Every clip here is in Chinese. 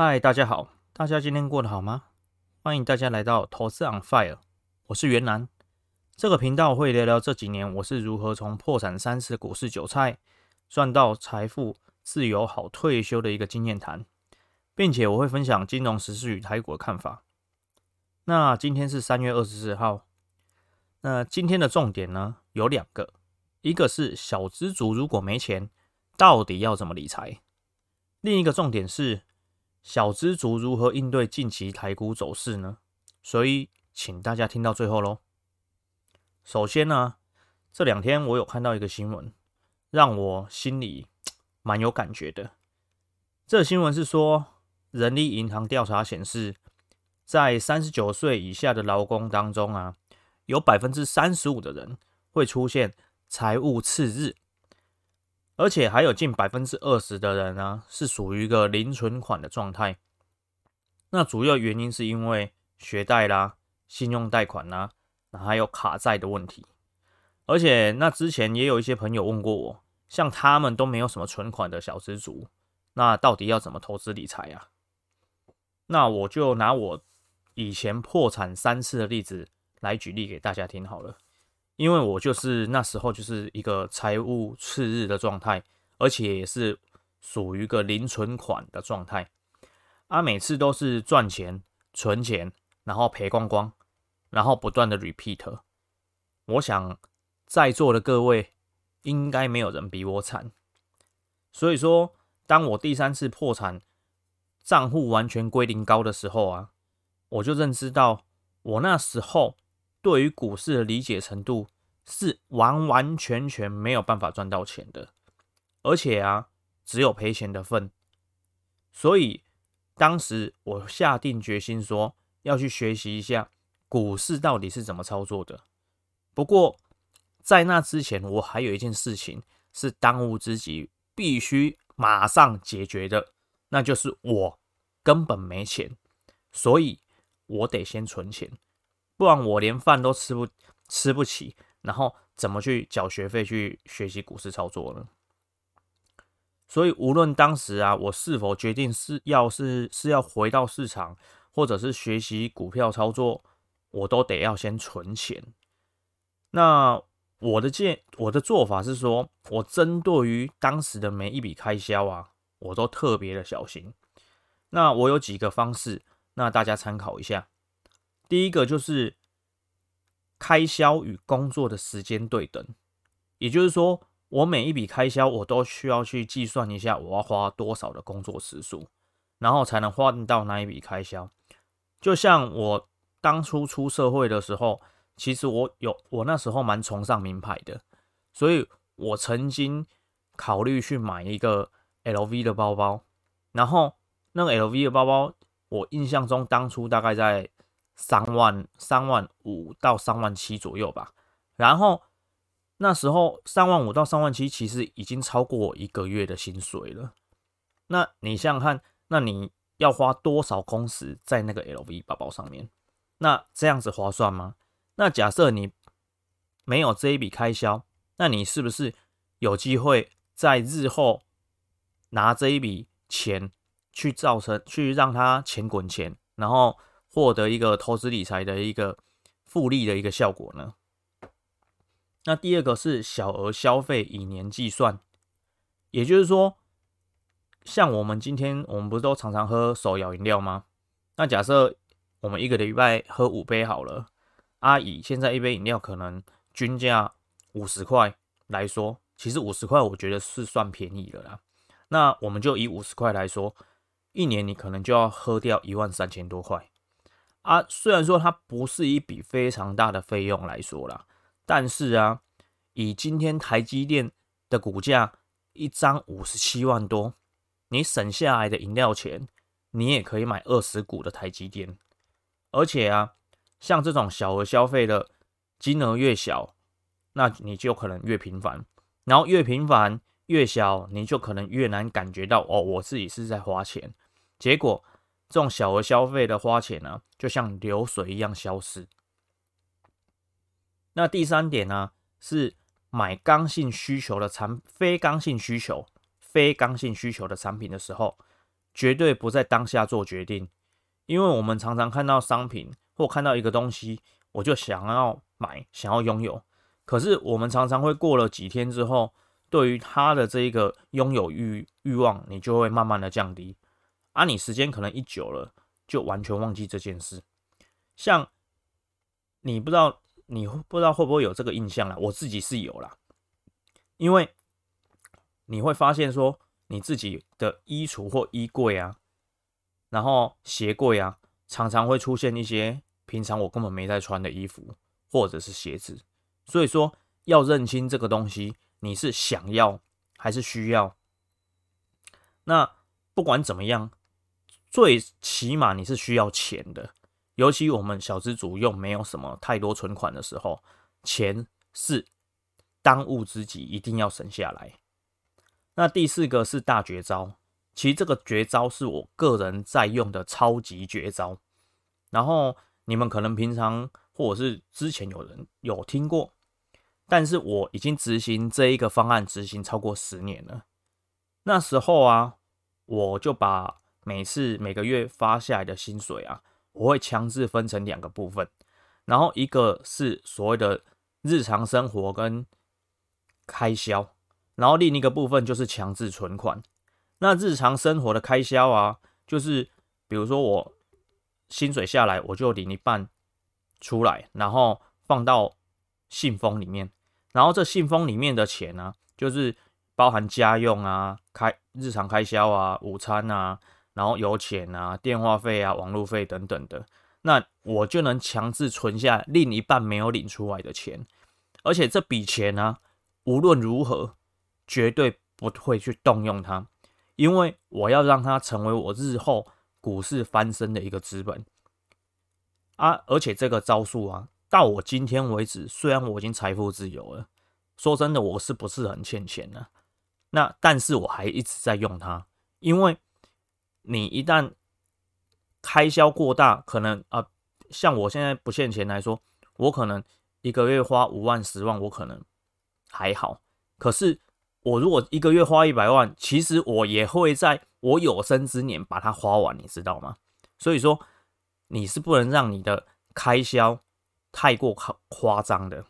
嗨，大家好，大家今天过得好吗？欢迎大家来到投资 on fire，我是袁南。这个频道会聊聊这几年我是如何从破产三次股市韭菜赚到财富自由好退休的一个经验谈，并且我会分享金融时事与台股的看法。那今天是三月二十四号，那今天的重点呢有两个，一个是小资族如果没钱，到底要怎么理财？另一个重点是。小资族如何应对近期台股走势呢？所以请大家听到最后喽。首先呢，这两天我有看到一个新闻，让我心里蛮有感觉的。这个新闻是说，人力银行调查显示，在三十九岁以下的劳工当中啊，有百分之三十五的人会出现财务赤字。而且还有近百分之二十的人呢，是属于一个零存款的状态。那主要原因是因为学贷啦、信用贷款啦，还有卡债的问题。而且那之前也有一些朋友问过我，像他们都没有什么存款的小资族，那到底要怎么投资理财啊？那我就拿我以前破产三次的例子来举例给大家听好了。因为我就是那时候就是一个财务赤日的状态，而且也是属于一个零存款的状态，啊，每次都是赚钱、存钱，然后赔光光，然后不断的 repeat。我想在座的各位应该没有人比我惨，所以说，当我第三次破产，账户完全归零高的时候啊，我就认知到我那时候。对于股市的理解程度是完完全全没有办法赚到钱的，而且啊，只有赔钱的份。所以当时我下定决心说要去学习一下股市到底是怎么操作的。不过在那之前，我还有一件事情是当务之急，必须马上解决的，那就是我根本没钱，所以我得先存钱。不然我连饭都吃不吃不起，然后怎么去缴学费去学习股市操作呢？所以无论当时啊，我是否决定是要是是要回到市场，或者是学习股票操作，我都得要先存钱。那我的建我的做法是说，我针对于当时的每一笔开销啊，我都特别的小心。那我有几个方式，那大家参考一下。第一个就是开销与工作的时间对等，也就是说，我每一笔开销我都需要去计算一下，我要花多少的工作时数，然后才能换到那一笔开销。就像我当初出社会的时候，其实我有我那时候蛮崇尚名牌的，所以我曾经考虑去买一个 LV 的包包，然后那个 LV 的包包，我印象中当初大概在。三万三万五到三万七左右吧，然后那时候三万五到三万七其实已经超过一个月的薪水了。那你想想看，那你要花多少工时在那个 LV 包包上面？那这样子划算吗？那假设你没有这一笔开销，那你是不是有机会在日后拿这一笔钱去造成去让它钱滚钱，然后？获得一个投资理财的一个复利的一个效果呢？那第二个是小额消费以年计算，也就是说，像我们今天我们不是都常常喝手摇饮料吗？那假设我们一个礼拜喝五杯好了，阿姨现在一杯饮料可能均价五十块来说，其实五十块我觉得是算便宜的啦。那我们就以五十块来说，一年你可能就要喝掉一万三千多块。啊，虽然说它不是一笔非常大的费用来说啦，但是啊，以今天台积电的股价一张五十七万多，你省下来的饮料钱，你也可以买二十股的台积电。而且啊，像这种小额消费的金额越小，那你就可能越频繁，然后越频繁越小，你就可能越难感觉到哦，我自己是在花钱，结果。这种小额消费的花钱呢，就像流水一样消失。那第三点呢，是买刚性需求的产非刚性需求、非刚性需求的产品的时候，绝对不在当下做决定，因为我们常常看到商品或看到一个东西，我就想要买，想要拥有。可是我们常常会过了几天之后，对于它的这一个拥有欲欲望，你就会慢慢的降低。啊，你时间可能一久了，就完全忘记这件事。像你不知道，你不知道会不会有这个印象啦？我自己是有啦，因为你会发现说。你自己的衣橱或衣柜啊，然后鞋柜啊，常常会出现一些平常我根本没在穿的衣服或者是鞋子。所以说，要认清这个东西，你是想要还是需要？那不管怎么样，最起码你是需要钱的。尤其我们小资族又没有什么太多存款的时候，钱是当务之急，一定要省下来。那第四个是大绝招，其实这个绝招是我个人在用的超级绝招。然后你们可能平常或者是之前有人有听过，但是我已经执行这一个方案执行超过十年了。那时候啊，我就把每次每个月发下来的薪水啊，我会强制分成两个部分，然后一个是所谓的日常生活跟开销。然后另一个部分就是强制存款。那日常生活的开销啊，就是比如说我薪水下来，我就领一半出来，然后放到信封里面。然后这信封里面的钱呢、就是包含家用啊、开日常开销啊、午餐啊，然后油钱啊、电话费啊、网络费等等的。那我就能强制存下另一半没有领出来的钱，而且这笔钱呢、啊，无论如何。绝对不会去动用它，因为我要让它成为我日后股市翻身的一个资本啊！而且这个招数啊，到我今天为止，虽然我已经财富自由了，说真的，我是不是很欠钱呢？那但是我还一直在用它，因为你一旦开销过大，可能啊，像我现在不欠钱来说，我可能一个月花五万、十万，我可能还好，可是。我如果一个月花一百万，其实我也会在我有生之年把它花完，你知道吗？所以说，你是不能让你的开销太过夸夸张的。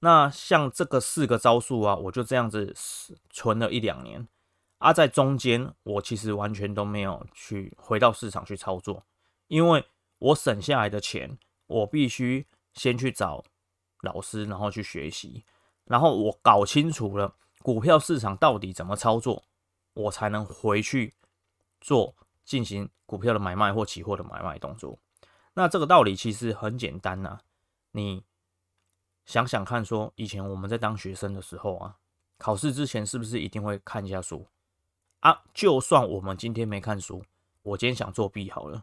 那像这个四个招数啊，我就这样子存了一两年啊，在中间我其实完全都没有去回到市场去操作，因为我省下来的钱，我必须先去找老师，然后去学习。然后我搞清楚了股票市场到底怎么操作，我才能回去做进行股票的买卖或期货的买卖动作。那这个道理其实很简单呐、你想想看，说以前我们在当学生的时候啊，考试之前是不是一定会看一下书啊？就算我们今天没看书，我今天想作弊好了，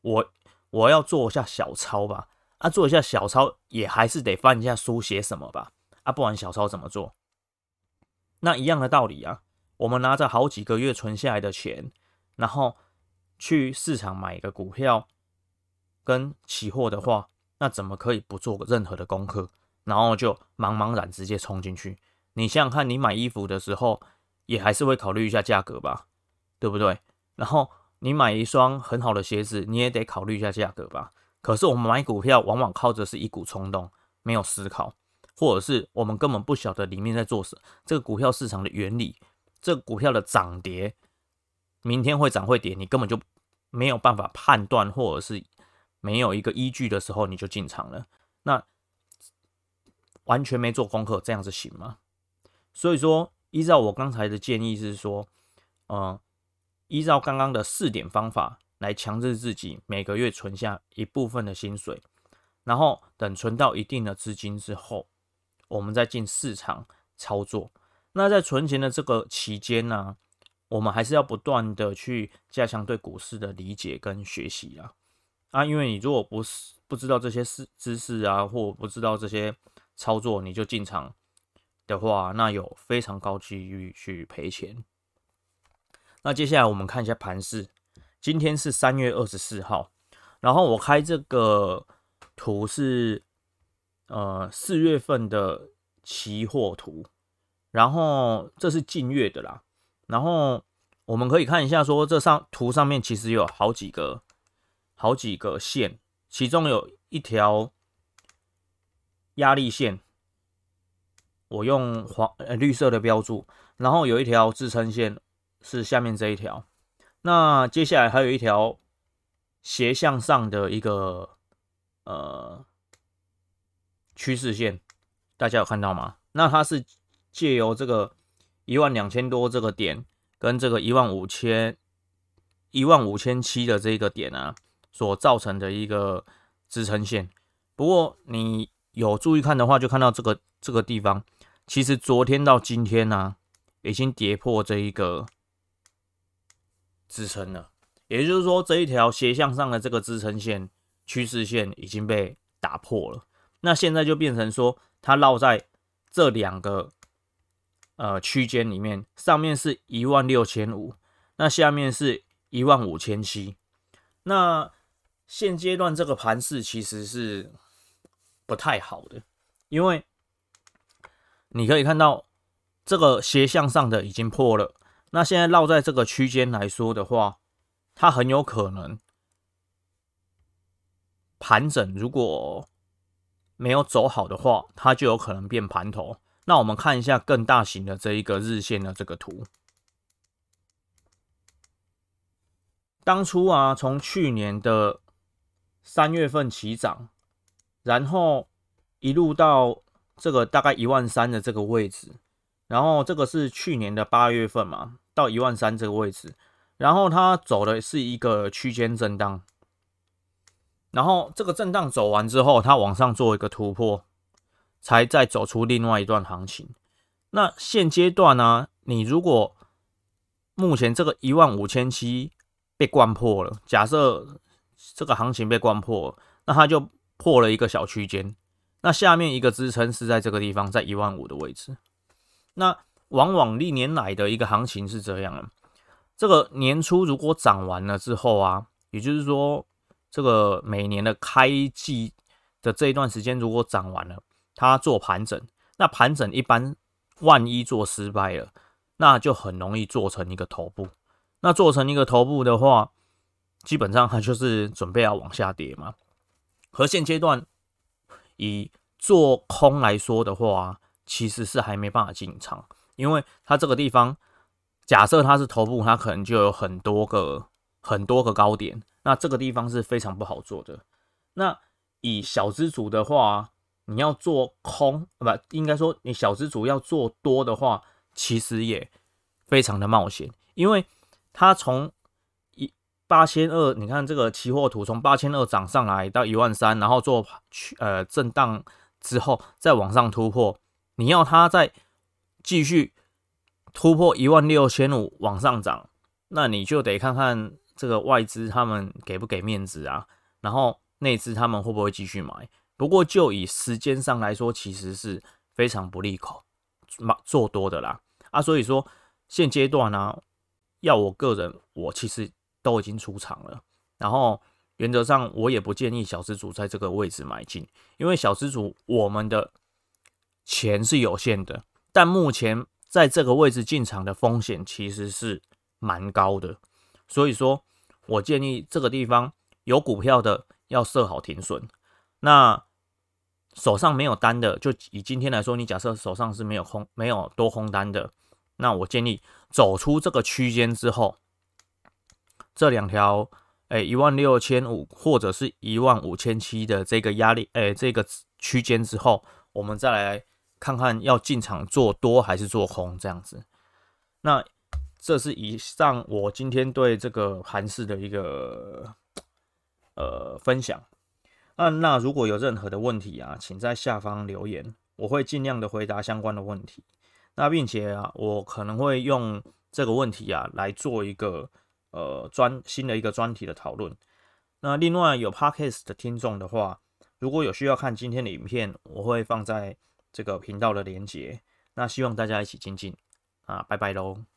我我要做一下小抄吧，啊，做一下小抄也还是得翻一下书写什么吧。啊，不然小抄怎么做？那一样的道理啊，我们拿着好几个月存下来的钱，然后去市场买一个股票跟期货的话，那怎么可以不做任何的功课，然后就茫茫然直接冲进去？你想想看，你买衣服的时候，也还是会考虑一下价格吧，对不对？然后你买一双很好的鞋子，你也得考虑一下价格吧。可是我们买股票，往往靠着是一股冲动，没有思考。或者是我们根本不晓得里面在做什，这个股票市场的原理，这个股票的涨跌，明天会涨会跌，你根本就没有办法判断，或者是没有一个依据的时候，你就进场了，那完全没做功课，这样子行吗？所以说，依照我刚才的建议是说，嗯，依照刚刚的四点方法来强制自己每个月存下一部分的薪水，然后等存到一定的资金之后。我们再进市场操作，那在存钱的这个期间呢、我们还是要不断的去加强对股市的理解跟学习啊啊！因为你如果不是不知道这些事知识啊，或不知道这些操作，你就进场的话，那有非常高几率去赔钱。那接下来我们看一下盘势，今天是三月二十四号，然后我开这个图是。呃，四月份的期货图，然后这是近月的啦，然后我们可以看一下，说这上图上面其实有好几个好几个线，其中有一条压力线，我用黄呃绿色的标注，然后有一条支撑线是下面这一条，那接下来还有一条斜向上的一个呃趋势线，大家有看到吗？那它是借由这个一万两千多这个点。跟这个一万五千一万五千七的这个点啊，所造成的一个支撑线。不过你有注意看的话，就看到这个这个地方，其实昨天到今天呢、已经跌破这一个支撑了。也就是说，这一条斜向上的这个支撑线、趋势线已经被打破了。那现在就变成说，它绕在这两个。呃，区间里面，上面是一万六千五，那下面是一万五千七。那现阶段这个盘势其实是不太好的，因为你可以看到这个斜向上的已经破了，那现在绕在这个区间来说的话，它很有可能盘整，如果没有走好的话，它就有可能变盘头。那我们看一下更大型的这一个日线的这个图。当初啊，从去年的三月份起涨，然后一路到这个大概一万三的这个位置，然后这个是去年的八月份嘛，到一万三这个位置，然后它走的是一个区间震荡，然后这个震荡走完之后，它往上做一个突破。才再走出另外一段行情。那现阶段呢、你如果目前这个一万五千七被灌破了，假设这个行情被灌破了，那它就破了一个小区间。那下面一个支撑是在这个地方，在一万五的位置。那往往历年来的一个行情是这样的：这个年初如果涨完了之后啊，也就是说，这个每年的开季的这一段时间如果涨完了。它做盘整，那盘整一般万一做失败了，那就很容易做成一个头部。那做成一个头部的话，基本上它就是准备要往下跌嘛。和现阶段以做空来说的话，其实是还没办法进场，因为它这个地方假设它是头部，它可能就有很多个很多个高点，那这个地方是非常不好做的。那以小资主的话，你要做空，不，应该说你小资主要做多的话，其实也非常的冒险，因为它从八千二，你看这个期货图从八千二涨上来到一万三，然后做去呃震荡之后再往上突破，你要它再继续突破一万六千五往上涨，那你就得看看这个外资他们给不给面子啊，然后内资他们会不会继续买。不过，就以时间上来说，其实是非常不利口做多的啦啊，所以说现阶段呢、要我个人，我其实都已经出场了。然后原则上，我也不建议小资主在这个位置买进，因为小资主我们的钱是有限的，但目前在这个位置进场的风险其实是蛮高的，所以说我建议这个地方有股票的要设好停损。那手上没有单的，就以今天来说，你假设手上是没有空、没有多空单的，那我建议走出这个区间之后，这两条，哎，一万六千五或者是一万五千七的这个压力，哎，这个区间之后，我们再来看看要进场做多还是做空这样子。那这是以上我今天对这个盘势的一个呃分享。那那如果有任何的问题啊，请在下方留言，我会尽量的回答相关的问题。那并且啊，我可能会用这个问题啊来做一个呃专新的一个专题的讨论。那另外有 Podcast 的听众的话，如果有需要看今天的影片，我会放在这个频道的连接。那希望大家一起精进啊，拜拜喽。